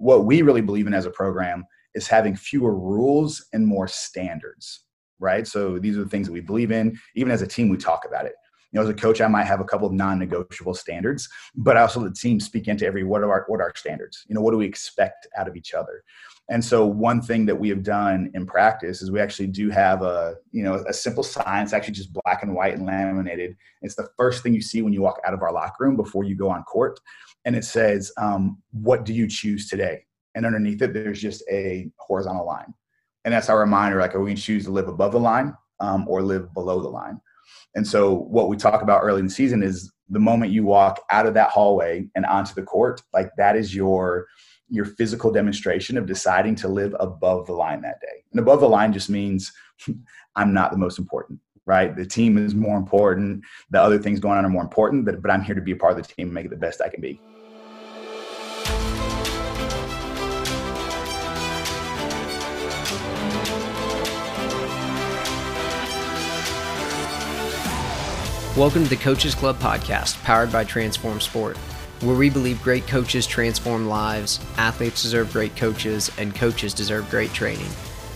what we really believe in as a program is having fewer rules and more standards, right? So these are the things that we believe in. Even as a team, we talk about it. You know, as a coach, I might have a couple of non-negotiable standards, but I also the team speak into every what are our what are our standards? You know, what do we expect out of each other? And so one thing that we have done in practice is we actually do have a, you know, a simple sign. It's actually just black and white and laminated. It's the first thing you see when you walk out of our locker room before you go on court. And it says, um, what do you choose today? And underneath it, there's just a horizontal line. And that's our reminder, like, are we going to choose to live above the line um, or live below the line? And so what we talk about early in the season is the moment you walk out of that hallway and onto the court, like that is your – your physical demonstration of deciding to live above the line that day. And above the line just means I'm not the most important, right? The team is more important. The other things going on are more important, but, but I'm here to be a part of the team and make it the best I can be. Welcome to the Coaches Club podcast, powered by Transform Sport where we believe great coaches transform lives, athletes deserve great coaches, and coaches deserve great training.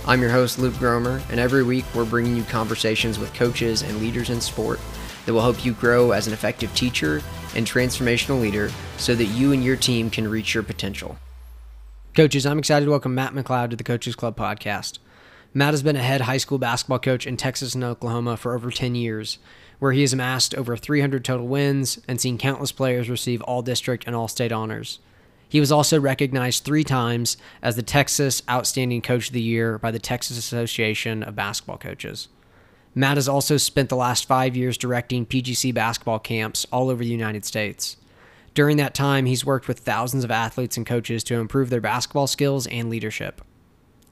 I'm your host, Luke Gromer, and every week we're bringing you conversations with coaches and leaders in sport that will help you grow as an effective teacher and transformational leader so that you and your team can reach your potential. Coaches, I'm excited to welcome Matt McLeod to the Coaches Club podcast. Matt has been a head high school basketball coach in Texas and Oklahoma for over 10 years where he has amassed over 300 total wins and seen countless players receive all district and all state honors. He was also recognized three times as the Texas Outstanding Coach of the Year by the Texas Association of Basketball Coaches. Matt has also spent the last five years directing PGC basketball camps all over the United States. During that time, he's worked with thousands of athletes and coaches to improve their basketball skills and leadership.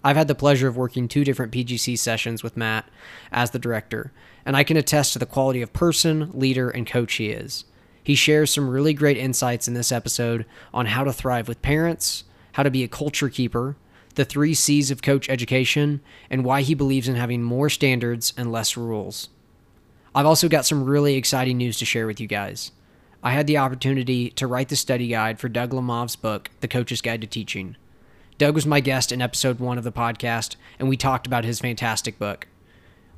I've had the pleasure of working two different PGC sessions with Matt as the director, and I can attest to the quality of person, leader, and coach he is. He shares some really great insights in this episode on how to thrive with parents, how to be a culture keeper, the three C's of coach education, and why he believes in having more standards and less rules. I've also got some really exciting news to share with you guys. I had the opportunity to write the study guide for Doug Lemov's book, The Coach's Guide to Teaching. Doug was my guest in episode one of the podcast, and we talked about his fantastic book.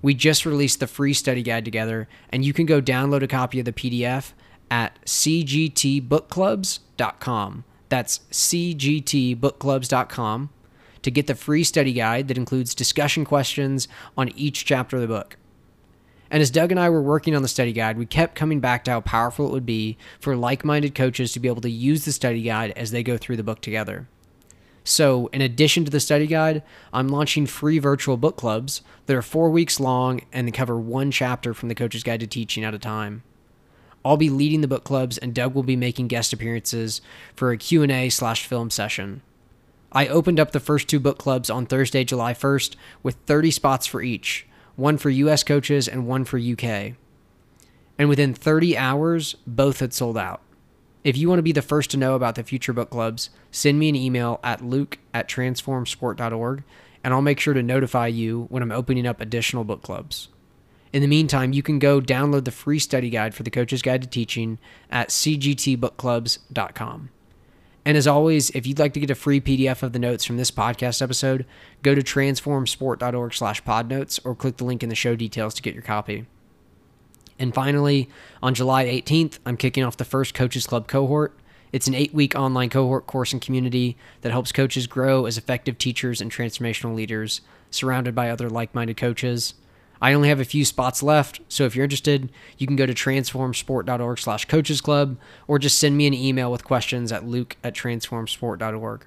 We just released the free study guide together, and you can go download a copy of the PDF at cgtbookclubs.com. That's cgtbookclubs.com to get the free study guide that includes discussion questions on each chapter of the book. And as Doug and I were working on the study guide, we kept coming back to how powerful it would be for like minded coaches to be able to use the study guide as they go through the book together. So, in addition to the study guide, I'm launching free virtual book clubs that are four weeks long and cover one chapter from the Coach's Guide to Teaching at a time. I'll be leading the book clubs, and Doug will be making guest appearances for a Q&A slash film session. I opened up the first two book clubs on Thursday, July 1st, with 30 spots for each, one for U.S. coaches and one for UK. And within 30 hours, both had sold out. If you want to be the first to know about the future book clubs, send me an email at luke at transformsport.org and I'll make sure to notify you when I'm opening up additional book clubs. In the meantime, you can go download the free study guide for the Coach's Guide to Teaching at cgtbookclubs.com. And as always, if you'd like to get a free PDF of the notes from this podcast episode, go to transformsport.org slash podnotes or click the link in the show details to get your copy. And finally, on July 18th, I'm kicking off the first Coaches Club cohort. It's an eight week online cohort course and community that helps coaches grow as effective teachers and transformational leaders, surrounded by other like minded coaches. I only have a few spots left, so if you're interested, you can go to transformsport.org slash coaches club or just send me an email with questions at luke at transformsport.org.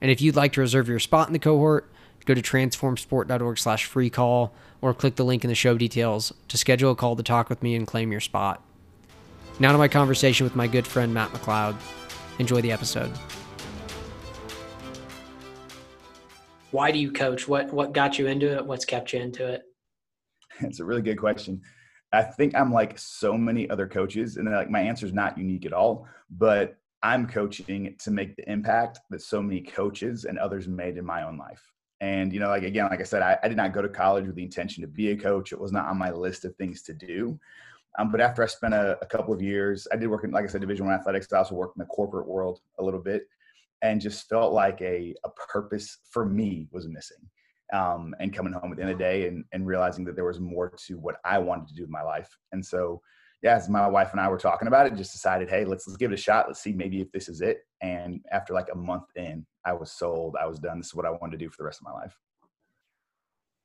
And if you'd like to reserve your spot in the cohort, go to transformsport.org slash free call or click the link in the show details to schedule a call to talk with me and claim your spot. Now to my conversation with my good friend Matt McLeod. Enjoy the episode. Why do you coach? What what got you into it? What's kept you into it? It's a really good question. I think I'm like so many other coaches, and like my answer is not unique at all. But I'm coaching to make the impact that so many coaches and others made in my own life. And, you know, like again, like I said, I, I, did not go to college with the intention to be a coach. It was not on my list of things to do. Um, but after I spent a, a, couple of years, I did work in, like I said, Division One athletics. I also worked in the corporate world a little bit. and just felt like a, a purpose for me was missing. Um, and coming home at the end of the day and, and realizing that there was more to what I wanted to do with my life. And so, yeah, as my wife and I were talking about it, just decided, hey, let's, let's give it a shot. Let's see maybe if this is it. And after like a month in, I was sold. I was done. This is what I wanted to do for the rest of my life.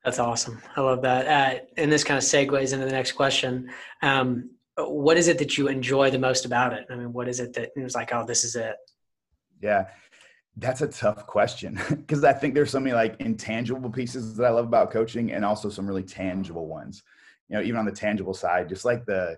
That's awesome. I love that. Uh, and this kind of segues into the next question. Um, what is it that you enjoy the most about it? I mean, what is it that it was like, oh, this is it? Yeah, that's a tough question because I think there's so many like intangible pieces that I love about coaching and also some really tangible ones. You know, even on the tangible side, just like the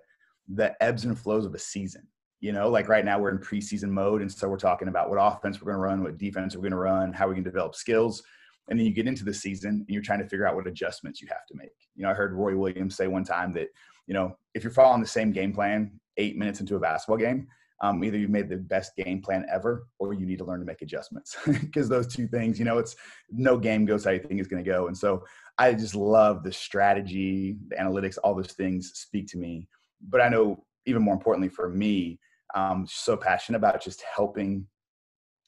the ebbs and flows of a season. You know, like right now we're in preseason mode, and so we're talking about what offense we're going to run, what defense we're going to run, how we can develop skills, and then you get into the season and you're trying to figure out what adjustments you have to make. You know, I heard Roy Williams say one time that you know if you're following the same game plan eight minutes into a basketball game, um, either you made the best game plan ever or you need to learn to make adjustments because those two things you know it's no game goes how you think it's going to go and so i just love the strategy the analytics all those things speak to me but i know even more importantly for me i'm so passionate about just helping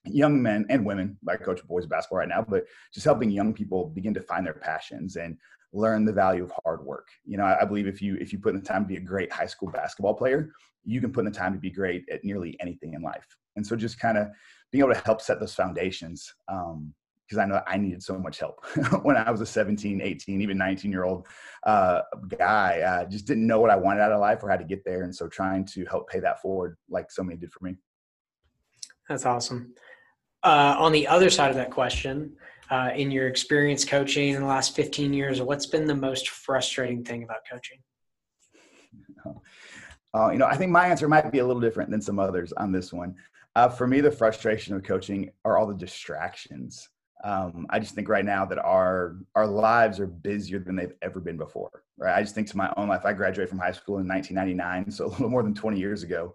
young men and women i coach boys basketball right now but just helping young people begin to find their passions and learn the value of hard work. You know, I, believe if you if you put in the time to be a great high school basketball player, you can put in the time to be great at nearly anything in life. And so just kind of being able to help set those foundations um, because I know I needed so much help when I was a 17, 18, even 19 year old uh, guy. I just didn't know what I wanted out of life or how to get there. And so trying to help pay that forward, like so many did for me. That's awesome. Uh, on the other side of that question, uh, in your experience coaching in the last 15 years, what's been the most frustrating thing about coaching? Uh, you know, I think my answer might be a little different than some others on this one. Uh, for me, the frustration of coaching are all the distractions. Um, I just think right now that our our lives are busier than they've ever been before. Right? I just think to my own life. I graduated from high school in 1999, so a little more than 20 years ago.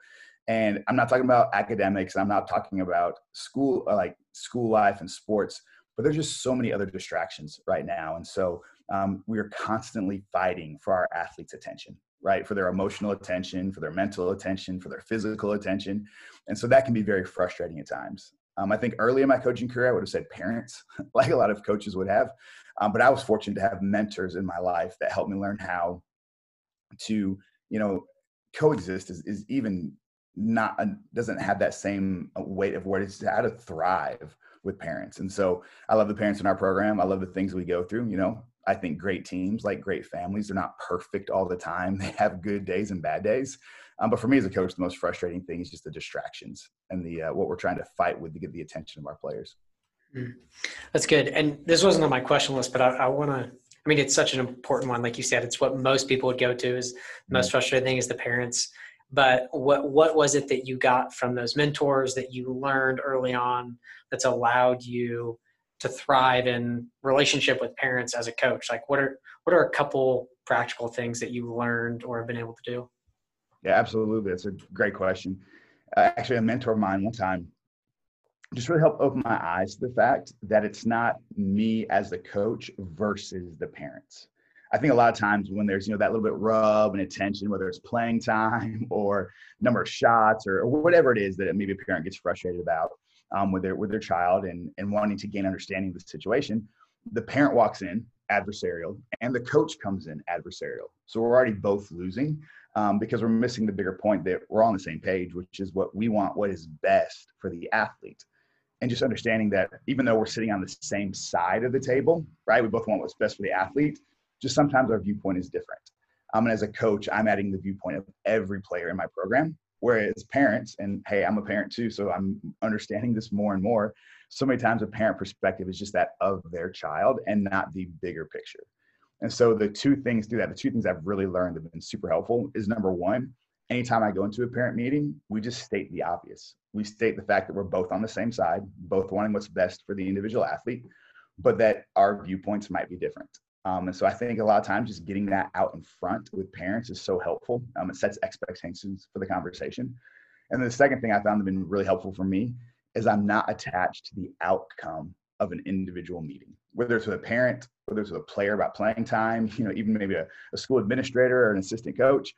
And I'm not talking about academics. I'm not talking about school, like school life and sports but there's just so many other distractions right now. And so um, we are constantly fighting for our athletes attention right? For their emotional attention for their mental attention for their physical attention. And so that can be very frustrating at times. Um, i think early in my coaching career i would have said parents like a lot of coaches would have. Um, but i was fortunate to have mentors in my life that helped me learn how to you know coexist is, is even not doesn't have that same weight of what it's how to thrive with parents. And so I love the parents in our program. I love the things we go through. You know, I think great teams, like great families, they're not perfect all the time. They have good days and bad days. Um, but for me as a coach, the most frustrating thing is just the distractions and the uh, what we're trying to fight with to get the attention of our players. Mm. That's good. And this wasn't on my question list, but I, I want to. I mean, it's such an important one. Like you said, it's what most people would go to. Is the most mm-hmm. frustrating thing is the parents. But what what was it that you got from those mentors that you learned early on that's allowed you to thrive in relationship with parents as a coach? Like what are what are a couple practical things that you learned or have been able to do? Yeah, absolutely. That's a great question. Uh, actually, a mentor of mine one time just really helped open my eyes to the fact that it's not me as the coach versus the parents. I think a lot of times when there's you know that little bit rub and attention, whether it's playing time or number of shots or, or whatever it is that maybe a parent gets frustrated about, um, with their with their child and and wanting to gain understanding of the situation, the parent walks in adversarial and the coach comes in adversarial. So we're already both losing um, because we're missing the bigger point that we're on the same page, which is what we want, what is best for the athlete. And just understanding that even though we're sitting on the same side of the table, right, we both want what's best for the athlete, just sometimes our viewpoint is different. Um, and as a coach, I'm adding the viewpoint of every player in my program Whereas parents, and hey, I'm a parent too, so I'm understanding this more and more. So many times a parent perspective is just that of their child and not the bigger picture. And so the two things do that. The two things I've really learned that have been super helpful is number one, anytime I go into a parent meeting, we just state the obvious. We state the fact that we're both on the same side, both wanting what's best for the individual athlete, but that our viewpoints might be different. Um, and so I think a lot of times just getting that out in front with parents is so helpful. Um, it sets expectations for the conversation. And the second thing I found to been really helpful for me is I'm not attached to the outcome of an individual meeting, whether it's with a parent, whether it's with a player about playing time, you know, even maybe a, a school administrator or an assistant coach.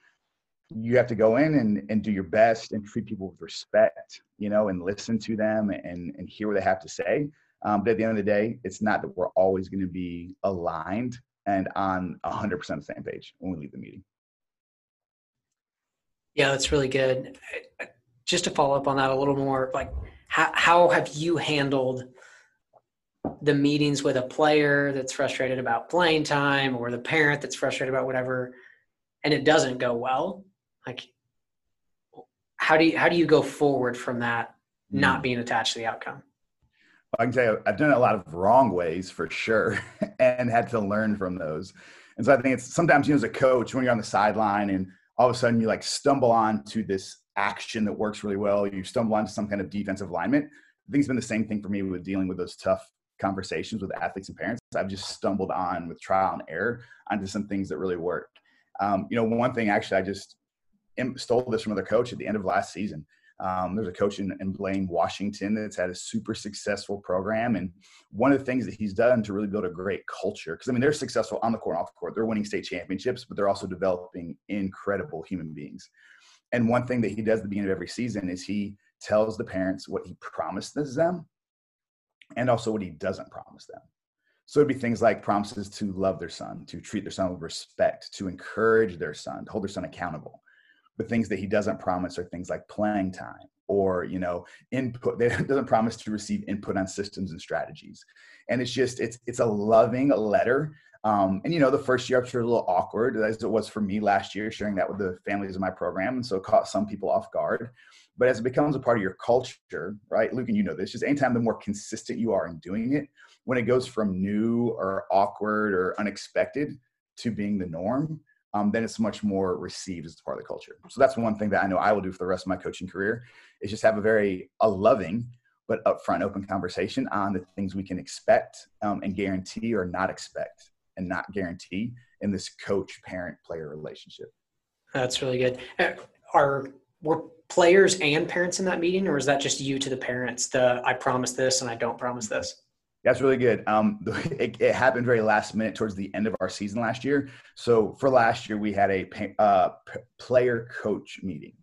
you have to go in and, and do your best and treat people with respect, you know, and listen to them and, and hear what they have to say. Um, but at the end of the day, it's not that we're always going to be aligned and on 100% the same page when we leave the meeting. Yeah, that's really good. Just to follow up on that a little more, like how, how have you handled the meetings with a player that's frustrated about playing time or the parent that's frustrated about whatever and it doesn't go well like how do you how do you go forward from that not hmm. being attached to the outcome i can tell you i've done it a lot of wrong ways for sure and had to learn from those. And so i think it's sometimes you know as a coach when you're on the sideline and all of a sudden you like stumble onto this action that works really well you stumble onto some kind of defensive alignment i think it's been the same thing for me with dealing with those tough conversations with athletes and parents. I've just stumbled on with trial and error onto some things that really work um, you know one thing actually i just stole this from another coach at the end of last season. Um, there's a coach in, in, Blaine, Washington, that's had a super successful program. And one of the things that he's done to really build a great culture, because I mean, they're successful on the court and off the court. They're winning state championships, but they're also developing incredible human beings. And one thing that he does at the beginning of every season is he tells the parents what he promises them and also what he doesn't promise them. So it'd be things like promises to love their son, to treat their son with respect, to encourage their son, to hold their son accountable the things that he doesn't promise are things like playing time or you know input they doesn't promise to receive input on systems and strategies. And it's just it's it's a loving letter. Um, and you know the first year i'm sure a little awkward as it was for me last year sharing that with the families of my program and so it caught some people off guard. But as it becomes a part of your culture right luke and you know this just anytime the more consistent you are in doing it when it goes from new or awkward or unexpected to being the norm um, then it's much more received as part of the culture. So that's one thing that I know I will do for the rest of my coaching career is just have a very a loving but upfront, open conversation on the things we can expect um, and guarantee or not expect and not guarantee in this coach parent player relationship. That's really good. Uh, are were players and parents in that meeting, or is that just you to the parents? The I promise this and I don't promise this. That's really good. Um, it, it, happened very last minute towards the end of our season last year. So for last year, we had a uh, player coach meeting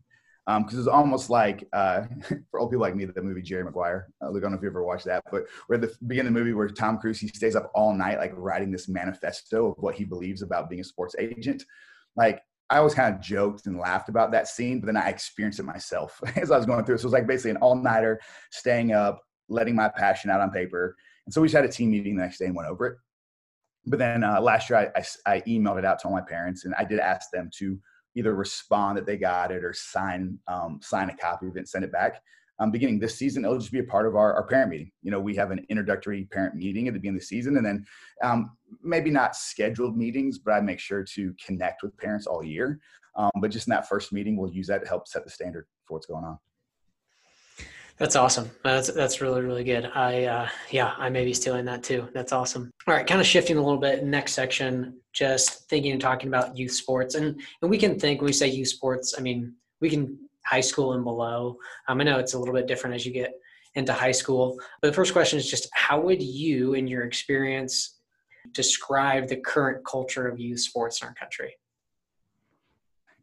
because um, it's almost like uh, for old people like me, the movie Jerry Maguire. Uh, I don't know if you ever watched that, but we're at the beginning of the movie where Tom Cruise he stays up all night like writing this manifesto of what he believes about being a sports agent. Like I always kind of joked and laughed about that scene, but then I experienced it myself as I was going through. It. So it was like basically an all nighter, staying up, letting my passion out on paper and so we just had a team meeting the next day and went over it. But then uh, last year, I, I, I, emailed it out to all my parents, and I did ask them to either respond that they got it or sign um, sign a copy of it and send it back. Um, beginning this season, it'll just be a part of our, our parent meeting. You know, we have an introductory parent meeting at the beginning of the season, and then um, maybe not scheduled meetings, but I make sure to connect with parents all year. Um, but just in that first meeting, we'll use that to help set the standard for what's going on. That's awesome. That's that's really really good. I uh, yeah, I may be stealing that too. That's awesome. All right, kind of shifting a little bit. Next section, just thinking and talking about youth sports, and and we can think when we say youth sports. I mean, we can high school and below. Um, I know it's a little bit different as you get into high school. But the first question is just how would you, in your experience, describe the current culture of youth sports in our country?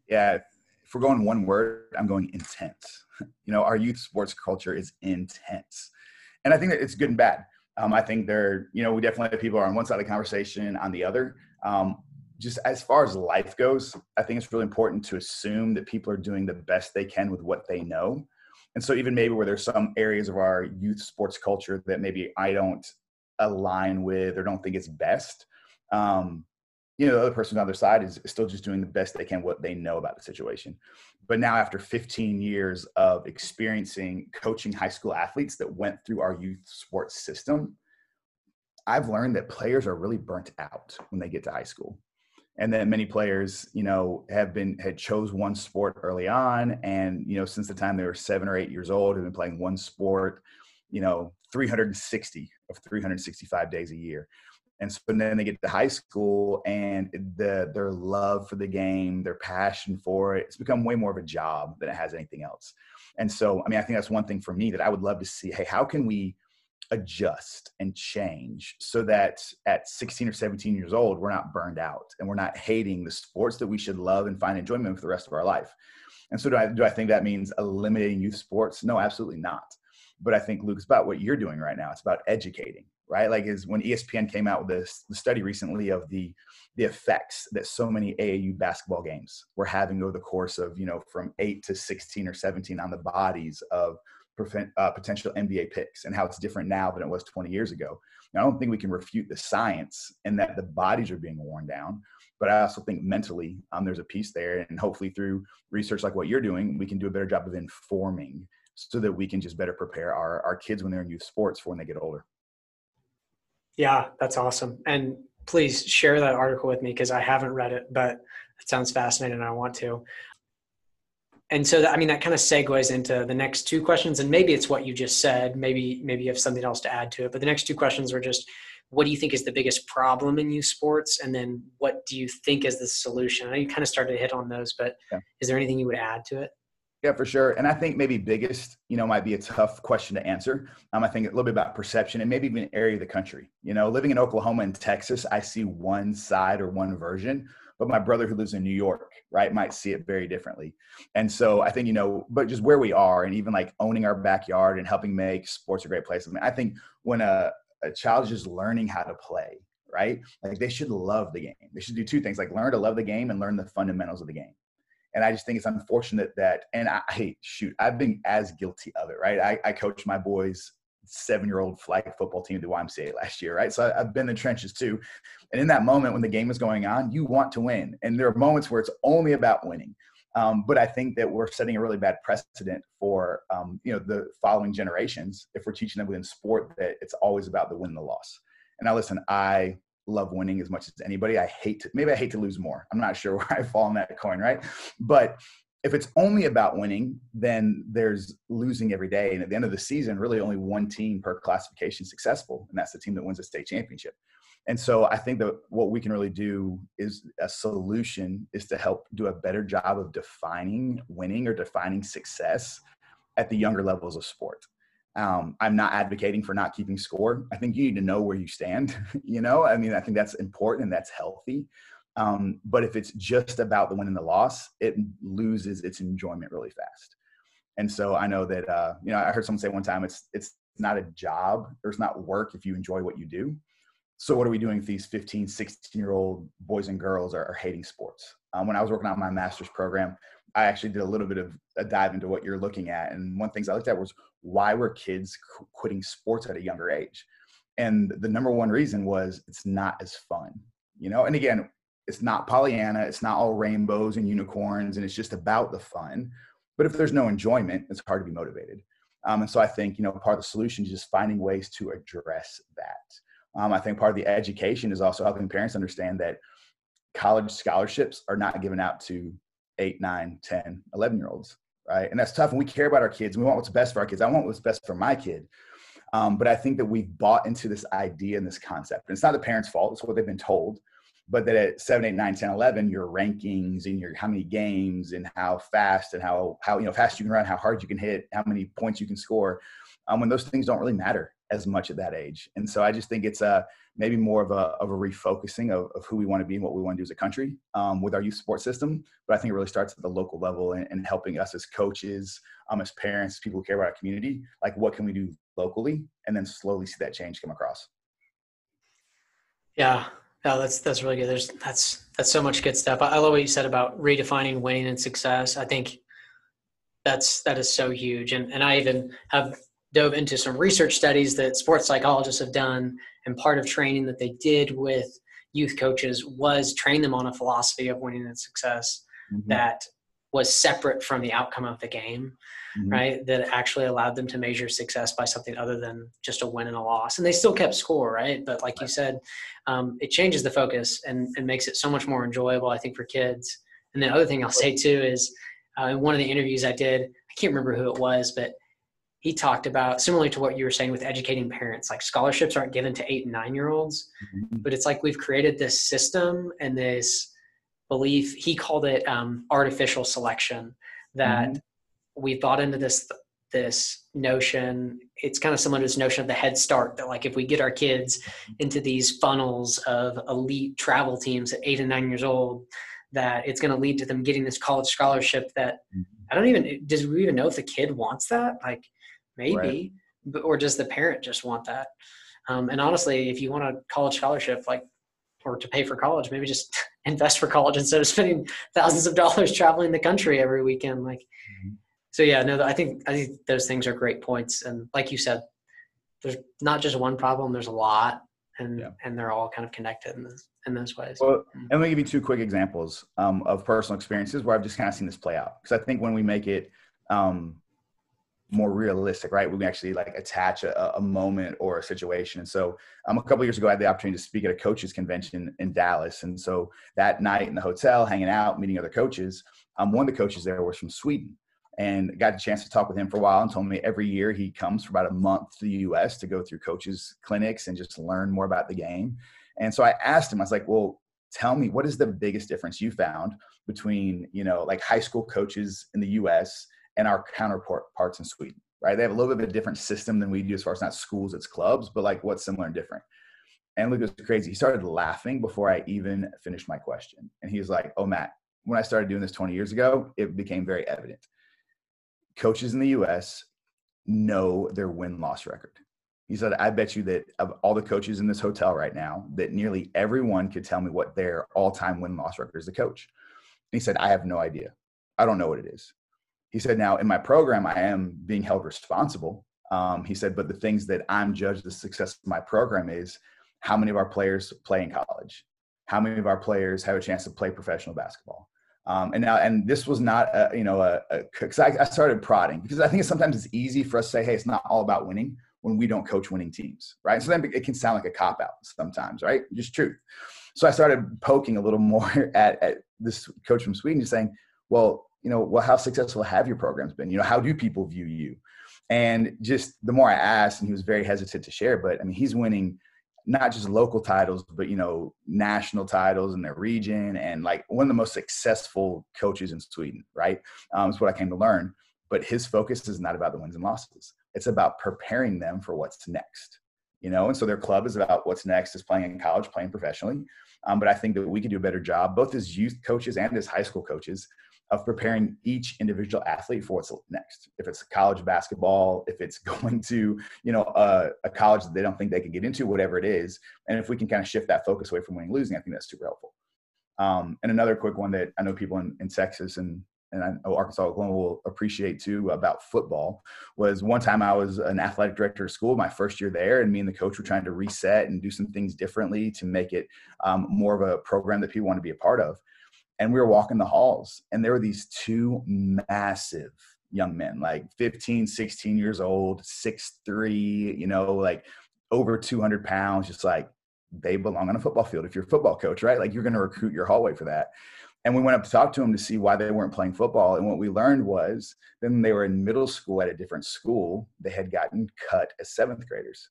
Yeah, if we're going one word, I'm going intense you know, our youth sports culture is intense. And I think that it's good and bad. Um, I think there, you know, we definitely have people are on one side of the conversation, on the other. Um, just as far as life goes, I think it's really important to assume that people are doing the best they can with what they know. And so, even maybe where there's some areas of our youth sports culture that maybe I don't align with or don't think it's best, um, you know, the other person on the other side is still just doing the best they can what they know about the situation. But now, after 15 years of experiencing coaching high school athletes that went through our youth sports system, I've learned that players are really burnt out when they get to high school. And that many players, you know, have been had chose one sport early on, and you know, since the time they were seven or eight years old, have been playing one sport, you know, 360 of 365 days a year and so then they get to high school and the their love for the game their passion for it it's become way more of a job than it has anything else. And so i mean i think that's one thing for me that i would love to see hey how can we adjust and change so that at 16 or 17 years old we're not burned out and we're not hating the sports that we should love and find enjoyment for the rest of our life? And so do I, do I think that means eliminating youth sports? No absolutely not. But i think luke it's about what you're doing right now. It's about educating right like is when espn came out with this the study recently of the the effects that so many aau basketball games were having over the course of you know from 8 to 16 or 17 on the bodies of uh, potential NBA picks and how it's different now than it was 20 years ago. Now, I don't think we can refute the science and that the bodies are being worn down, but I also think mentally um, there's a piece there. And hopefully, through research like what you're doing, we can do a better job of informing so that we can just better prepare our, our kids when they're in youth sports for when they get older. Yeah, that's awesome. And please share that article with me because I haven't read it, but it sounds fascinating and I want to. And so that, i mean that kind of segues into the next two questions and maybe it's what you just said. Maybe maybe you have something else to add to it but the next two questions were just what do you think is the biggest problem in youth sports? And then what do you think is the solution? I know you kind of started to hit on those but yeah. is there anything you would add to it yeah, for sure. And I think maybe biggest, you know, might be a tough question to answer. Um, I think a little bit about perception and maybe even area of the country. You know, living in Oklahoma and Texas, I see one side or one version but my brother who lives in New York, right, might see it very differently. And so I think, you know, but just where we are and even like owning our backyard and helping make sports a great place. I mean, I think when a, a child is just learning how to play, right, like they should love the game. They should do two things like learn to love the game and learn the fundamentals of the game. And I just think it's unfortunate that, and I hate, shoot, I've been as guilty of it, right? I, I coach my boys seven year old flag football team the YMCA last year, right? So I've been in the trenches too. And in that moment when the game is going on, you want to win. And there are moments where it's only about winning. Um, but I think that we're setting a really bad precedent for um, you know the following generations if we're teaching them within sport that it's always about the win and the loss. And now listen, I love winning as much as anybody. I hate to, maybe I hate to lose more. I'm not sure where I fall on that coin, right? But if it's only about winning, then there's losing every day. And at the end of the season, really only one team per classification successful, and that's the team that wins the state championship. And so I think that what we can really do is a solution is to help do a better job of defining winning or defining success at the younger levels of sport. Um, I'm not advocating for not keeping score. I think you need to know where you stand. you know, I mean, I think that's important and that's healthy. Um, but if it's just about the win and the loss, it loses its enjoyment really fast. And so I know that uh, you know I heard someone say one time it's it's not a job or it's not work if you enjoy what you do. So what are we doing if these 15, 16 year old boys and girls are, are hating sports? Um, when I was working on my master's program, I actually did a little bit of a dive into what you're looking at. And one of the things I looked at was why were kids quitting sports at a younger age? And the number one reason was it's not as fun, you know. And again, it's not Pollyanna, it's not all rainbows and unicorns, and it's just about the fun. But if there's no enjoyment, it's hard to be motivated. Um, and so I think you know part of the solution is just finding ways to address that. Um, I think part of the education is also helping parents understand that college scholarships are not given out to 8, 9, 10, 11 year olds, right? And that's tough. And we care about our kids. And we want what's best for our kids. I want what's best for my kid. Um, but I think that we've bought into this idea and this concept. And it's not the parents' fault, it's what they've been told but that at 7 8 9 10 11 your rankings and your how many games and how fast and how how you know fast you can run how hard you can hit how many points you can score um, when those things don't really matter as much at that age and so i just think it's a maybe more of a, of a refocusing of, of who we want to be and what we want to do as a country um, with our youth support system but i think it really starts at the local level and, and helping us as coaches um, as parents people who care about our community like what can we do locally and then slowly see that change come across yeah no, that's that's really good. There's that's that's so much good stuff. I, I love what you said about redefining winning and success. I think that's that is so huge. And and I even have dove into some research studies that sports psychologists have done, and part of training that they did with youth coaches was train them on a philosophy of winning and success mm-hmm. that was separate from the outcome of the game mm-hmm. right? That actually allowed them to measure success by something other than just a win and a loss. And they still kept score, right? But like right. you said, um, it changes the focus and, and makes it so much more enjoyable, I think, for kids. And the other thing I'll say too is uh, in one of the interviews I did, I can't remember who it was, but he talked about similarly to what you were saying with educating parents like scholarships aren't given to eight and nine year olds mm-hmm. but it's like we've created this system and this belief he called it um, artificial selection that mm-hmm we've bought into this this notion it's kind of similar to this notion of the head start that like if we get our kids into these funnels of elite travel teams at eight and nine years old that it's going to lead to them getting this college scholarship that mm-hmm. i don't even does we even know if the kid wants that like maybe right. but, or does the parent just want that um, and honestly if you want a college scholarship like or to pay for college maybe just invest for college instead of spending thousands of dollars traveling the country every weekend like mm-hmm so yeah, no, I think I think those things are great points, and like you said, there's not just one problem. There's a lot, and yeah. and they're all kind of connected in this, in those ways. Well, mm-hmm. and let me give you two quick examples um, of personal experiences where I've just kind of seen this play out. Because I think when we make it um, more realistic, right, we actually like attach a, a moment or a situation. And so, um, a couple years ago, I had the opportunity to speak at a coaches convention in Dallas, and so that night in the hotel, hanging out, meeting other coaches, um, one of the coaches there was from Sweden and got a chance to talk with him for a while and told me every year he comes for about a month to the US to go through coaches clinics and just learn more about the game. And so I asked him, I was like, well, tell me what is the biggest difference you found between, you know, like high school coaches in the US and our counterparts in Sweden, right? They have a little bit of a different system than we do as far as not schools, it's clubs, but like what's similar and different. And Luke was crazy. He started laughing before I even finished my question. And he was like, oh, Matt, when I started doing this 20 years ago, it became very evident coaches in the US know their win loss record. He said, I bet you that of all the coaches in this hotel right now, that nearly everyone could tell me what their all time win loss record is a coach. And he said, I have no idea. I don't know what it is. He said, now in my program, I am being held responsible. Um, he said, but the things that I'm judged the success of my program is how many of our players play in college? How many of our players have a chance to play professional basketball? Um, and now, and this was not, a, you know, a, because I, I, started prodding because I think sometimes it's easy for us to say, hey, it's not all about winning when we don't coach winning teams, right? So then it can sound like a cop out sometimes, right? Just truth. So I started poking a little more at, at this coach from Sweden, just saying, well, you know, well, how successful have your programs been? You know, how do people view you? And just the more I asked, and he was very hesitant to share, but I mean, he's winning not just local titles, but you know, national titles in their region, and like one of the most successful coaches in Sweden. Right, um, is what I came to learn. But his focus is not about the wins and losses; it's about preparing them for what's next. You know, and so their club is about what's next is playing in college, playing professionally. Um, but I think that we can do a better job, both as youth coaches and as high school coaches, of preparing each individual athlete for what's next. If it's college basketball, if it's going to, you know, a, a, college that they don't think they can get into, whatever it is. And if we can kind of shift that focus away from winning losing, I think that's super helpful. Um, and another quick one that I know people in, in Texas and and I know Arkansas Oklahoma will appreciate too about football was one time I was an athletic director of school my first year there, and me and the coach were trying to reset and do some things differently to make it um, more of a program that people want to be a part of and we were walking the halls and there were these two massive young men like 15 16 years old six three you know like over 200 pounds just like they belong on a football field if you're a football coach right? Like you're going to recruit your hallway for that. And we went up to talk to them to see why they weren't playing football and what we learned was then they were in middle school at a different school they had gotten cut as seventh graders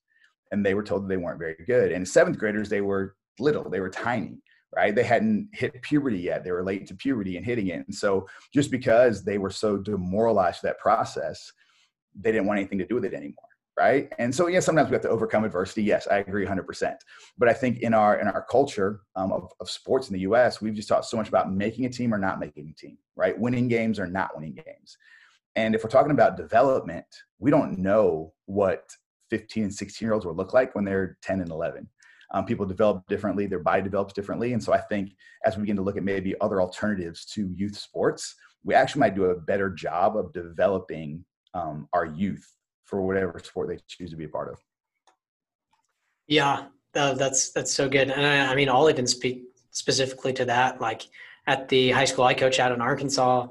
and they were told they weren't very good. And seventh graders they were little they were tiny right? They hadn't hit puberty yet. They were late to puberty and hitting it. And so just because they were so demoralized that process, they didn't want anything to do with it anymore. Right. And so, yeah, sometimes we have to overcome adversity. Yes, I agree 100%. But I think in our in our culture um, of, of sports in the U.S., we've just talked so much about making a team or not making a team, right? Winning games or not winning games. And if we're talking about development, we don't know what 15 and 16 year olds will look like when they're 10 and 11 um, people develop differently, their body develops differently. And so I think as we begin to look at maybe other alternatives to youth sports, we actually might do a better job of developing um, our youth for whatever sport they choose to be a part of. Yeah, uh, that's that's so good. And I, I mean, Ollie didn't speak specifically to that. Like at the high school I coach out in Arkansas,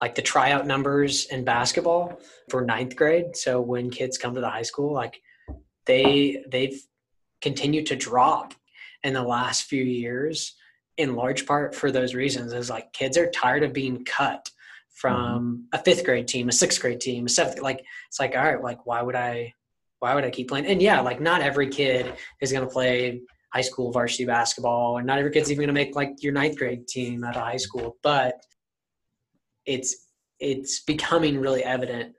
like the tryout numbers in basketball for ninth grade. So when kids come to the high school, like they they've continued to drop in the last few years in large part for those reasons is like kids are tired of being cut from mm-hmm. a fifth grade team a sixth grade team a seventh like it's like all right like why would i why would i keep playing and yeah like not every kid is going to play high school varsity basketball and not every kid's even going to make like your ninth grade team at a high school but it's it's becoming really evident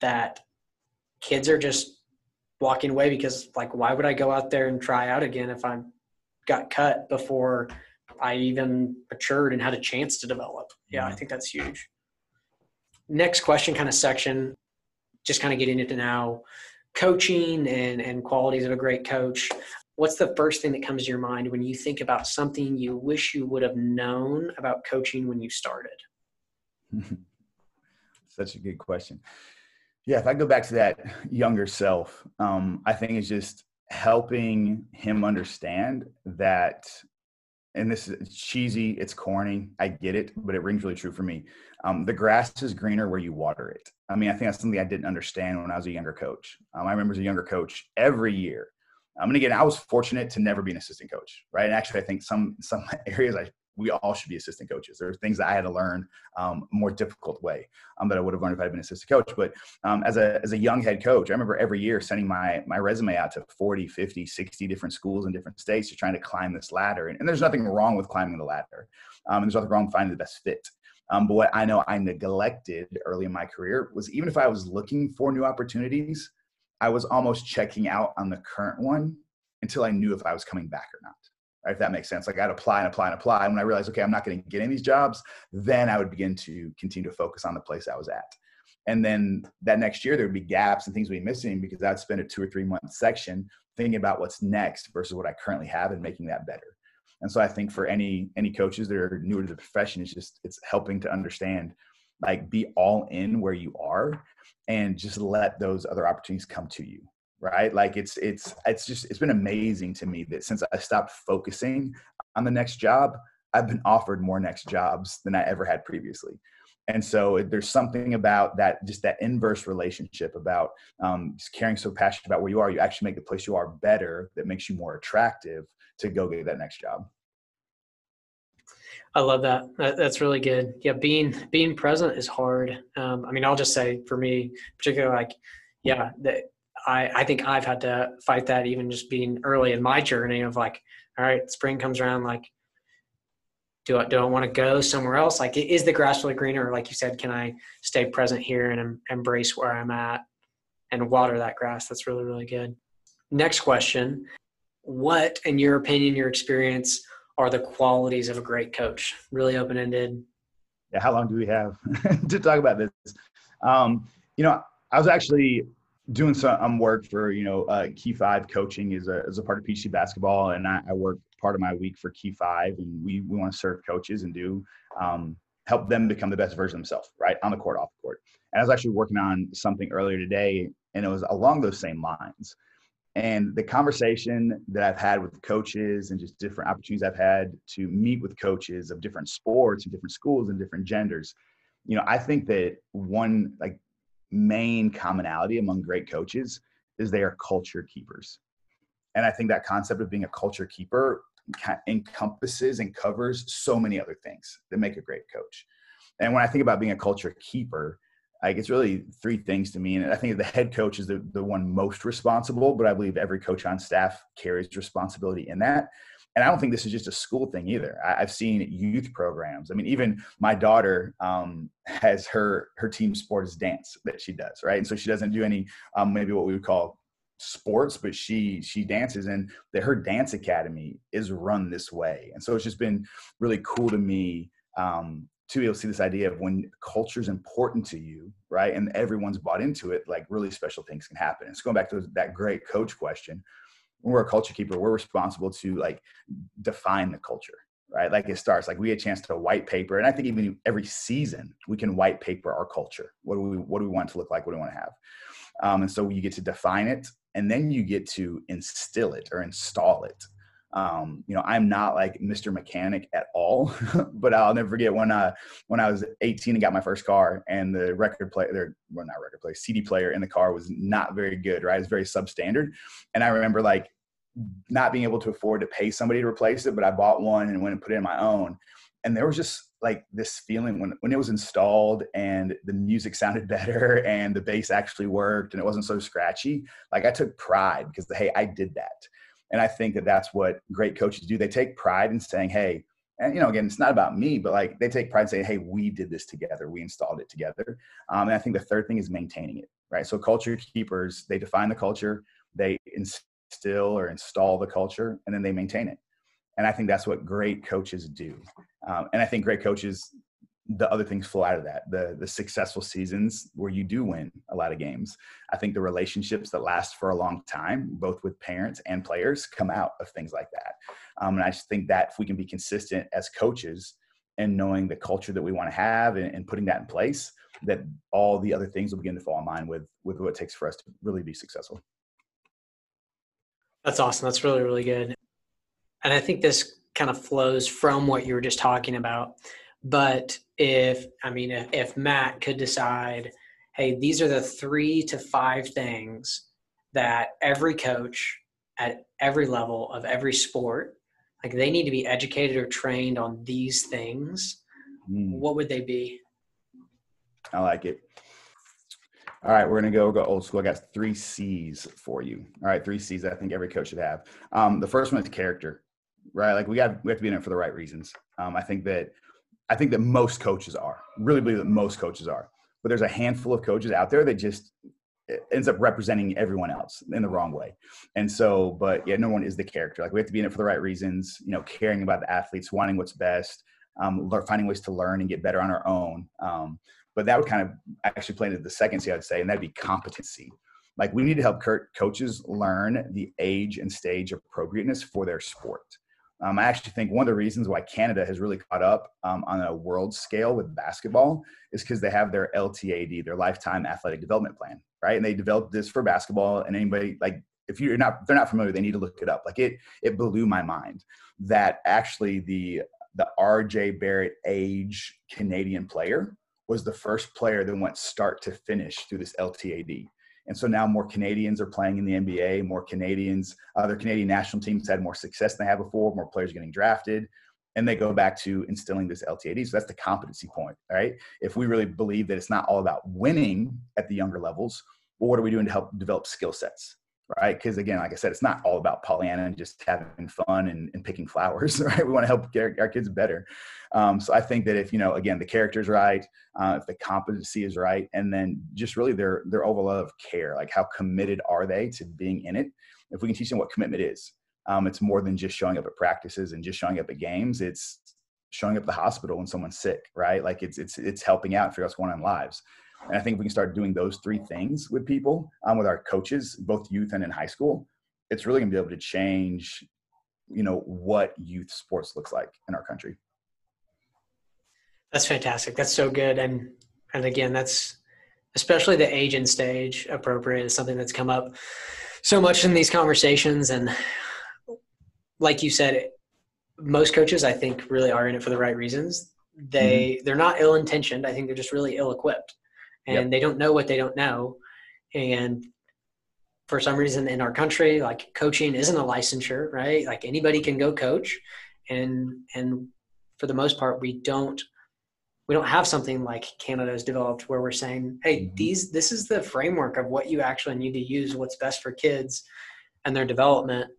that kids are just walking away because like why would I go out there and try out again if I got cut before I even matured and had a chance to develop. Yeah, I mm-hmm. think that's huge. Next question kind of section, just kind of getting into now coaching and, and qualities of a great coach. What's the first thing that comes to your mind when you think about something you wish you would have known about coaching when you started? Such a good question. Yeah, if I go back to that younger self, um, I think it's just helping him understand that, and this is cheesy, it's corny, I get it, but it rings really true for me. Um, the grass is greener where you water it. I mean, I think that's something I didn't understand when I was a younger coach. Um, I remember as a younger coach, every year, I'm and again, I was fortunate to never be an assistant coach, right? And actually, I think some some areas I we all should be assistant coaches. There are things that I had to learn um, more difficult way um, that I would have learned if I had been assistant coach. But um, as a as a young head coach, I remember every year sending my my resume out to 40, 50, 60 different schools in different states to trying to climb this ladder. And, and there's nothing wrong with climbing the ladder. Um, and there's nothing wrong with finding the best fit. Um, but what I know I neglected early in my career was even if I was looking for new opportunities, I was almost checking out on the current one until I knew if I was coming back or not if that makes sense. Like I'd apply and apply and apply. And when I realized, okay, I'm not going to get of these jobs, then I would begin to continue to focus on the place I was at. And then that next year, there would be gaps and things would be missing because I'd spend a two or three month section thinking about what's next versus what I currently have and making that better. And so I think for any any coaches that are newer to the profession, it's just it's helping to understand, like be all in where you are and just let those other opportunities come to you right like it's it's it's just it's been amazing to me that since i stopped focusing on the next job i've been offered more next jobs than i ever had previously and so there's something about that just that inverse relationship about um, just caring so passionate about where you are you actually make the place you are better that makes you more attractive to go get that next job I love that. That's really good. Yeah, being being present is hard. Um, I mean, I'll just say for me, particularly like, yeah, the, I, I think I've had to fight that even just being early in my journey of like, all right, spring comes around, like, do I, do I want to go somewhere else? Like, is the grass really greener? Like you said, can I stay present here and em- embrace where I'm at and water that grass? That's really, really good. Next question. What, in your opinion, your experience, are the qualities of a great coach? Really open ended. Yeah, how long do we have to talk about this? Um, you know, I was actually doing some work for you know uh, Key Five coaching is a, is a part of PGC basketball, and I, I, work part of my week for Key Five, and we we want to serve coaches and do um, help them become the best version of themselves, right on the court, off the court. And I was actually working on something earlier today, and it was along those same lines. And the conversation that I've had with coaches and just different opportunities I've had to meet with coaches of different sports and different schools and different genders, you know, I think that one like main commonality among great coaches is they are culture keepers. And I think that concept of being a culture keeper encompasses and covers so many other things that make a great coach. And when I think about being a culture keeper, like it's really three things to me. And I think the head coach is the, the one most responsible, but I believe every coach on staff carries responsibility in that and I don't think this is just a school thing either. I, have seen youth programs. I mean, even my daughter um, has her her team sport is dance that she does, right? And so she doesn't do any um, maybe what we would call sports, but she she dances, and that her dance academy is run this way. And so it's just been really cool to me um, to be able to see this idea of when culture is important to you, right? And everyone's bought into it, like really special things can happen. And so going back to that great coach question, when we're a culture keeper, we're responsible to like define the culture, right? Like it starts like we get a chance to white paper, and I think even every season we can white paper our culture. What do we what do we want to look like? What do we want to have? Um, and so you get to define it, and then you get to instill it or install it. Um, you know, I'm not like Mr. Mechanic at all, but I'll never forget when uh when I was 18 and got my first car, and the record player, well not record player, CD player in the car was not very good, right? It's very substandard, and I remember like not being able to afford to pay somebody to replace it, but I bought one and went and put it in my own, and there was just like this feeling when when it was installed and the music sounded better and the bass actually worked and it wasn't so scratchy. Like I took pride because hey, I did that and I think that that's what great coaches do. They take pride in saying, hey, and you know, again, it's not about me, but like they take pride in saying, "Hey, we did this together. We installed it together." Um, and I think the third thing is maintaining it, right? So culture keepers, they define the culture, they instill or install the culture, and then they maintain it. And I think that's what great coaches do. Um, and I think great coaches the other things flow out of that the the successful seasons where you do win a lot of games. I think the relationships that last for a long time both with parents and players come out of things like that. Um, and i just think that if we can be consistent as coaches and knowing the culture that we want to have and, and putting that in place that all the other things will begin to fall in line with with what it takes for us to really be successful. That's awesome. That's really really good. And i think this kind of flows from what you were just talking about but if, I mean, if, if Matt could decide, hey, these are the three to five things that every coach at every level of every sport, like they need to be educated or trained on these things, mm. what would they be? I like it. All right, we're gonna go go old school. I got three C's for you. All right, three C's I think every coach should have. Um, the first one is character, right? Like we got we have to be in it for the right reasons. Um, I think that I think that most coaches are. Really believe that most coaches are. But there's a handful of coaches out there that just ends up representing everyone else in the wrong way. And so, but yeah, no one is the character. Like we have to be in it for the right reasons, you know, caring about the athletes, wanting what's best, um, finding ways to learn and get better on our own. Um, but that would kind of actually play into the second C, I'd say, and that'd be competency. Like we need to help coaches learn the age and stage appropriateness for their sport. Um, I actually think one of the reasons why Canada has really caught up um, on a world scale with basketball is because they have their LTAD, their lifetime athletic development plan, right? And they developed this for basketball. And anybody like, if you're not, they're not familiar, they need to look it up. Like it, it blew my mind that actually the the RJ Barrett age Canadian player was the first player that went start to finish through this LTAD. And so now more Canadians are playing in the NBA, more Canadians, other Canadian national teams had more success than they had before, more players getting drafted. And they go back to instilling this LTAD. So that's the competency point, right? If we really believe that it's not all about winning at the younger levels, well, what are we doing to help develop skill sets? Right? Because again, like I said, it's not all about Pollyanna and just having fun and, and picking flowers, right? We want to help our, kids better. Um, so I think that if you know, again, the character's right, uh, if the competency is right, and then just really their their overall of care, like how committed are they to being in it? If we can teach them what commitment is, um, it's more than just showing up at practices and just showing up at games. It's showing up at the hospital when someone's sick, right? Like it's it's it's helping out figure out what's going on in lives. And I think if we can start doing those three things with people, um, with our coaches, both youth and in high school, it's really going to be able to change, you know, what youth sports looks like in our country. That's fantastic. That's so good. And and again, that's especially the age and stage appropriate is something that's come up so much in these conversations. And like you said, most coaches I think really are in it for the right reasons. They mm-hmm. they're not ill intentioned. I think they're just really ill equipped and yep. they don't know what they don't know and for some reason in our country like coaching isn't a licensure right like anybody can go coach and and for the most part we don't we don't have something like canada has developed where we're saying hey mm-hmm. these this is the framework of what you actually need to use what's best for kids and their development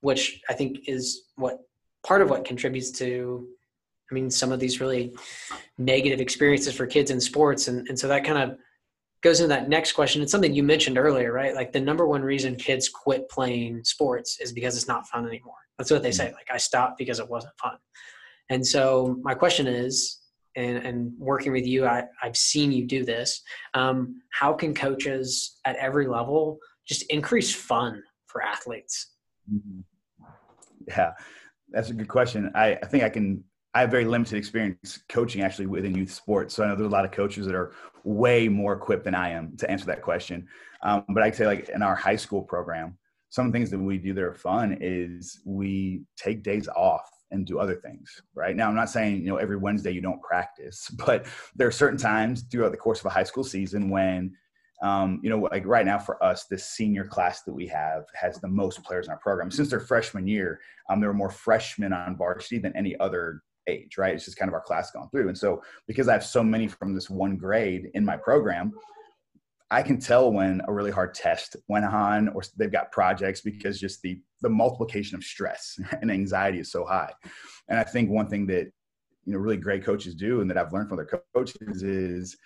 which i think is what part of what contributes to I mean, some of these really negative experiences for kids in sports. And, and so that kind of goes into that next question. It's something you mentioned earlier, right? Like the number one reason kids quit playing sports is because it's not fun anymore. That's what they say. Like I stopped because it wasn't fun. And so my question is, and, and working with you, I, I've seen you do this. Um, how can coaches at every level just increase fun for athletes? Mm-hmm. Yeah, that's a good question. I, I think I can I have very limited experience coaching actually within youth sports. So I know there's a lot of coaches that are way more equipped than I am to answer that question. Um, but I'd say like in our high school program, some things that we do that are fun is we take days off and do other things right now i'm not saying you know every wednesday you don't practice but there are certain times throughout the course of a high school season when um, you know like right now for us this senior class that we have has the most players in our program since their freshman year um, there are more freshmen on varsity than any other right? It's just kind of our class gone through. And so because I have so many from this one grade in my program, I can tell when a really hard test went on or they've got projects because just the the multiplication of stress and anxiety is so high. And I think one thing that you know really great coaches do and that I've learned from their coaches is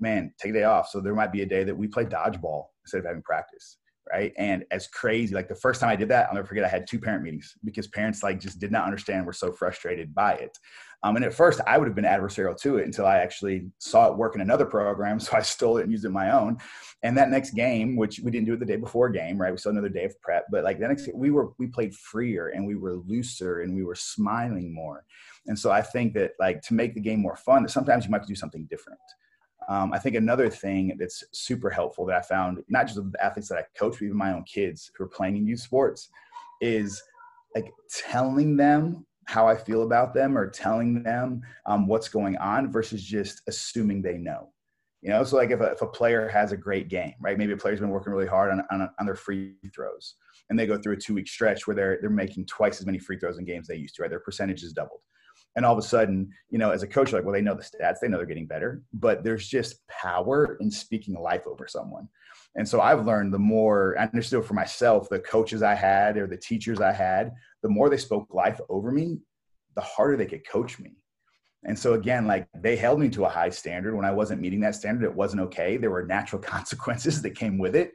man, take a day off. So there might be a day that we play dodgeball instead of having practice right? And as crazy, like the first time I did that, I'll never forget. I had two parent meetings because parents like just did not understand. Were so frustrated by it. Um, and at first, I would have been adversarial to it until I actually saw it work in another program. So I stole it and used it my own. And that next game, which we didn't do it the day before game, right? We still another day of prep, but like the next, we were we played freer and we were looser and we were smiling more. And so I think that like to make the game more fun, that sometimes you might have to do something different. Um, I think another thing that's super helpful that I found, not just with the athletes that I coach, but even my own kids who are playing in youth sports, is like telling them how I feel about them or telling them um, what's going on versus just assuming they know. You know, so like if a, if a player has a great game, right? Maybe a player's been working really hard on, on, on their free throws and they go through a two week stretch where they're, they're making twice as many free throws in games they used to, right? Their percentage is doubled and all of a sudden you know as a coach like well they know the stats they know they're getting better but there's just power in speaking life over someone. And so i've learned the more i understood for myself the coaches i had or the teachers i had the more they spoke life over me the harder they could coach me. And so again like they held me to a high standard. When i wasn't meeting that standard it wasn't okay. There were natural consequences that came with it.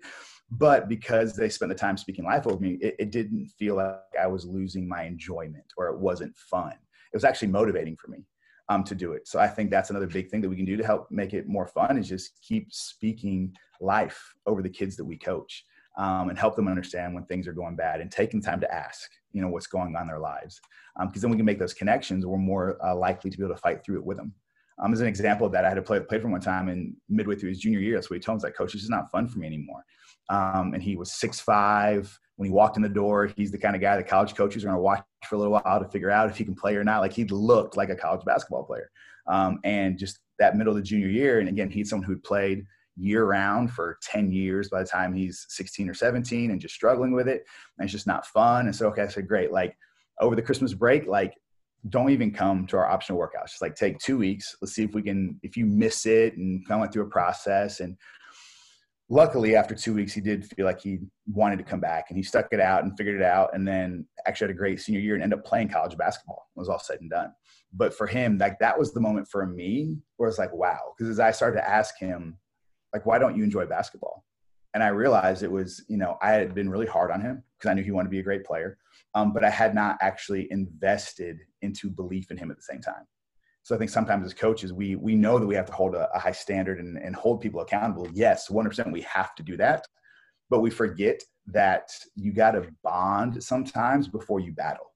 But because they spent the time speaking life over me it, it didn't feel like i was losing my enjoyment or it wasn't fun it was actually motivating for me um, to do it. So I think that's another big thing that we can do to help make it more fun is just keep speaking life over the kids that we coach um, and help them understand when things are going bad and taking time to ask, you know, what's going on in their lives. Because um, then we can make those connections. We're more uh, likely to be able to fight through it with them. Um, as an example of that, I had to play, play for one time and midway through his junior year, that's what he told me, like, coach, this is not fun for me anymore. Um, and he was six five, when he walked in the door, he's the kind of guy that college coaches are going to watch for a little while to figure out if he can play or not. Like he looked like a college basketball player. Um, and just that middle of the junior year, and again, he's someone who'd played year round for 10 years by the time he's 16 or 17 and just struggling with it. And it's just not fun. And so, okay, I said, great. Like over the Christmas break, like don't even come to our optional workouts. Just like take two weeks. Let's see if we can, if you miss it and kind of went through a process and luckily after two weeks he did feel like he wanted to come back and he stuck it out and figured it out and then actually had a great senior year and ended up playing college basketball. It was all said and done. But for him like that was the moment for me where it's like wow. Because as i started to ask him like why don't you enjoy basketball? And i realized it was you know i had been really hard on him because i knew he wanted to be a great player um, but i had not actually invested into belief in him at the same time so I think sometimes as coaches, we we know that we have to hold a, a high standard and, and hold people accountable. Yes, 100% we have to do that, but we forget that you got to bond sometimes before you battle.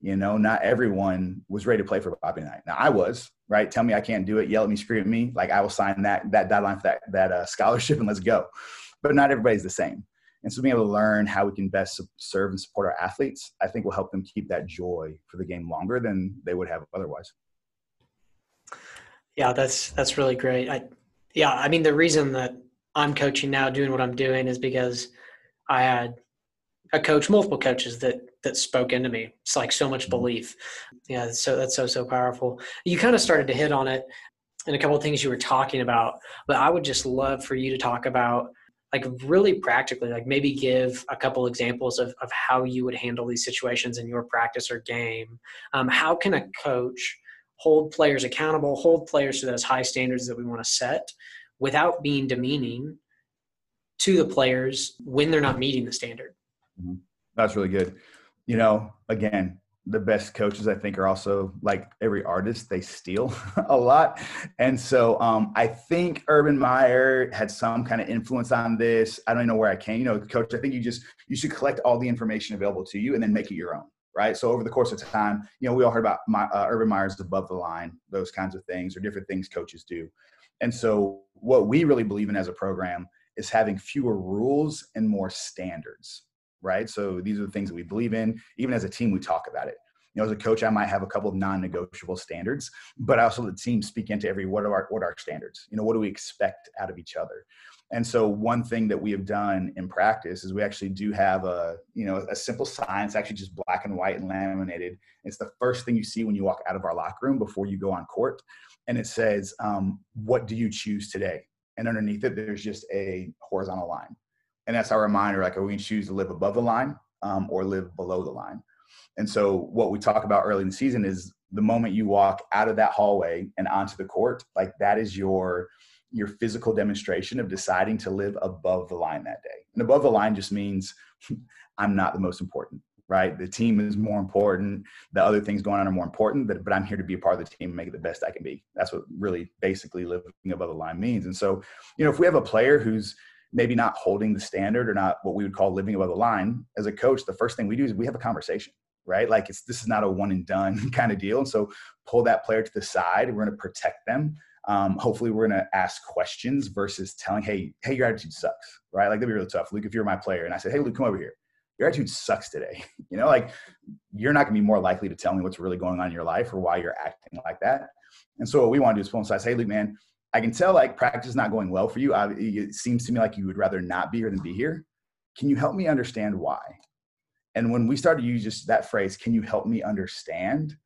You know, not everyone was ready to play for Bobby Knight. Now I was, right? Tell me I can't do it, yell at me, scream at me, like I will sign that that deadline for that that uh, scholarship and let's go. But not everybody's the same. And so being able to learn how we can best serve and support our athletes, I think will help them keep that joy for the game longer than they would have otherwise. Yeah, that's that's really great. I yeah, I mean the reason that I'm coaching now, doing what I'm doing, is because I had a coach, multiple coaches that that spoke into me. It's like so much mm-hmm. belief. Yeah, so that's so so powerful. You kind of started to hit on it and a couple of things you were talking about, but I would just love for you to talk about like really practically, like maybe give a couple examples of, of how you would handle these situations in your practice or game. Um, how can a coach hold players accountable, hold players to those high standards that we want to set without being demeaning to the players when they're not meeting the standard. Mm-hmm. That's really good. You know, again, the best coaches I think are also like every artist, they steal a lot. And so um, I think Urban Meyer had some kind of influence on this. I don't even know where I came. You know, coach, I think you just you should collect all the information available to you and then make it your own right? So over the course of time, you know, we all heard about my, uh, Urban Meyer's above the line, those kinds of things, or different things coaches do. And so what we really believe in as a program is having fewer rules and more standards, right? So these are the things that we believe in. Even as a team, we talk about it. You know, as a coach, I might have a couple of non-negotiable standards, but I also let the team speak into every what are our what are our standards? You know, what do we expect out of each other? And so one thing that we have done in practice is we actually do have a, you know, a simple sign. It's actually just black and white and laminated. It's the first thing you see when you walk out of our locker room before you go on court. And it says, um, what do you choose today? and underneath it, there's just a horizontal line. And that's our reminder like, are we going to choose to live above the line um, or live below the line? And so, what we talk about early in the season is the moment you walk out of that hallway and onto the court, like that is your your physical demonstration of deciding to live above the line that day. And above the line just means I'm not the most important, right? The team is more important. The other things going on are more important, but, but I'm here to be a part of the team and make it the best I can be. That's what really basically living above the line means. And so, you know, if we have a player who's maybe not holding the standard or not what we would call living above the line, as a coach, the first thing we do is we have a conversation right? Like it's this is not a one and done kind of deal. And so pull that player to the side. We're going to protect them. Um, hopefully, we're going to ask questions versus telling, "Hey, hey, your attitude sucks," right? Like that'd be really tough. Luke, if you're my player, and I said, "Hey, Luke, come over here. Your attitude sucks today," you know, like you're not going to be more likely to tell me what's really going on in your life or why you're acting like that. And so what we want to do is pull say, "Hey, Luke, man, I can tell like practice is not going well for you. I, it seems to me like you would rather not be here than be here. Can you help me understand why?" And when we start to use just that phrase, can you help me understand?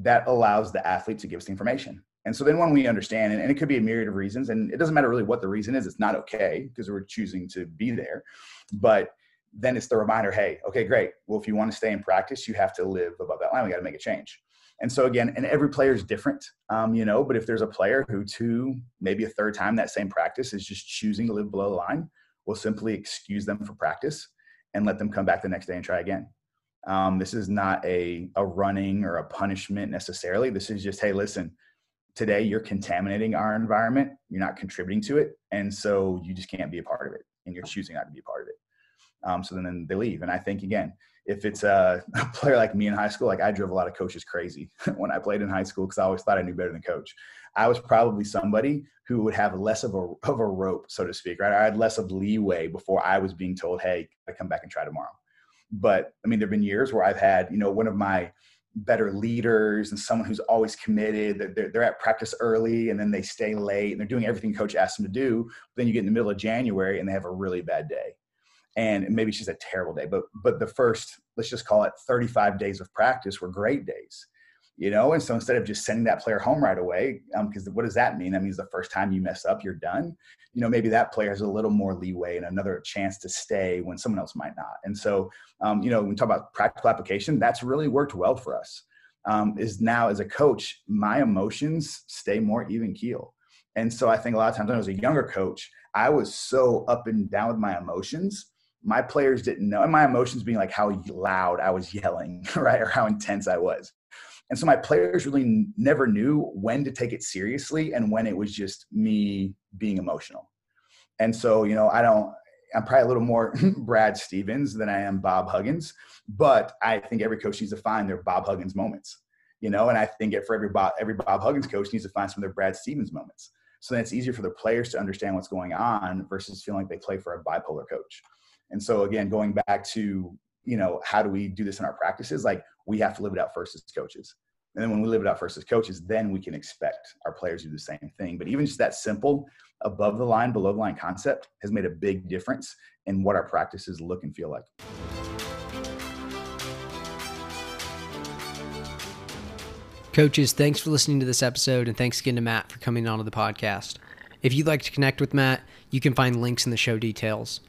That allows the athlete to give us the information. And so then when we understand, and, it could be a myriad of reasons, and it doesn't matter really what the reason is, it's not okay because we're choosing to be there. But then it's the reminder, hey, okay, great. Well, if you want to stay in practice, you have to live above that line. We got to make a change. And so again, and every player is different, um, you know. But if there's a player who two, maybe a third time that same practice is just choosing to live below the line, we'll simply excuse them for practice and let them come back the next day and try again. Um, this is not a, a running or a punishment necessarily. This is just, hey, listen, today you're contaminating our environment. You're not contributing to it. And so you just can't be a part of it. And you're choosing not to be a part of it. Um, so then, then they leave. And I think, again, if it's a, a, player like me in high school, like I drove a lot of coaches crazy when I played in high school because I always thought I knew better than coach. I was probably somebody who would have less of a of a rope, so to speak, right? I had less of leeway before I was being told, "Hey, I come back and try tomorrow." But I mean, there've been years where I've had, you know, one of my better leaders and someone who's always committed. They're, they're at practice early and then they stay late and they're doing everything coach asks them to do. But then you get in the middle of January and they have a really bad day. And maybe it's just a terrible day, but but the first, let's just call it 35 days of practice were great days you know and so instead of just sending that player home right away because um, what does that mean? That means the first time you mess up you're done. You know maybe that player has a little more leeway and another chance to stay when someone else might not. And so um, you know when we talk about practical application that's really worked well for us. Um, is now as a coach my emotions stay more even keel. And so i think a lot of times when i was a younger coach i was so up and down with my emotions. My players didn't know and my emotions being like how loud i was yelling right or how intense i was and so my players really never knew when to take it seriously and when it was just me being emotional. And so, you know, I don't, I'm probably a little more Brad Stevens than I am Bob Huggins, but I think every coach needs to find their Bob Huggins moments, you know, and I think it for every Bob, every Bob Huggins coach needs to find some of their Brad Stevens moments. So then it's easier for the players to understand what's going on versus feeling like they play for a bipolar coach. And so again, going back to, you know, how do we do this in our practices? Like we have to live it out first as coaches. And then when we live it out first as coaches, then we can expect our players to do the same thing. But even just that simple above the line, below the line concept has made a big difference in what our practices look and feel like. Coaches, thanks for listening to this episode, and thanks again to Matt for coming on to the podcast. If you'd like to connect with Matt, you can find links in the show details.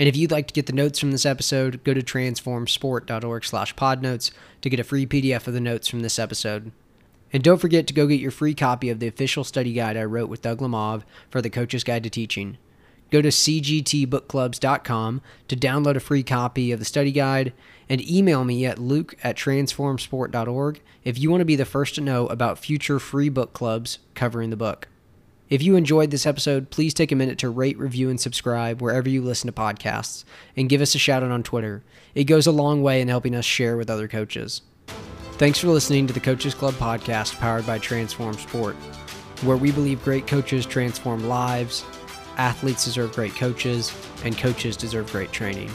And if you'd like to get the notes from this episode, go to transformsport.org slash podnotes to get a free PDF of the notes from this episode. And don't forget to go get your free copy of the official study guide I wrote with Doug Lemov for the Coach's Guide to Teaching. Go to cgtbookclubs.com to download a free copy of the study guide and email me at luke at transformsport.org if you want to be the first to know about future free book clubs covering the book. If you enjoyed this episode, please take a minute to rate, review, and subscribe wherever you listen to podcasts, and give us a shout out on Twitter. It goes a long way in helping us share with other coaches. Thanks for listening to the Coaches Club podcast powered by Transform Sport, where we believe great coaches transform lives, athletes deserve great coaches, and coaches deserve great training.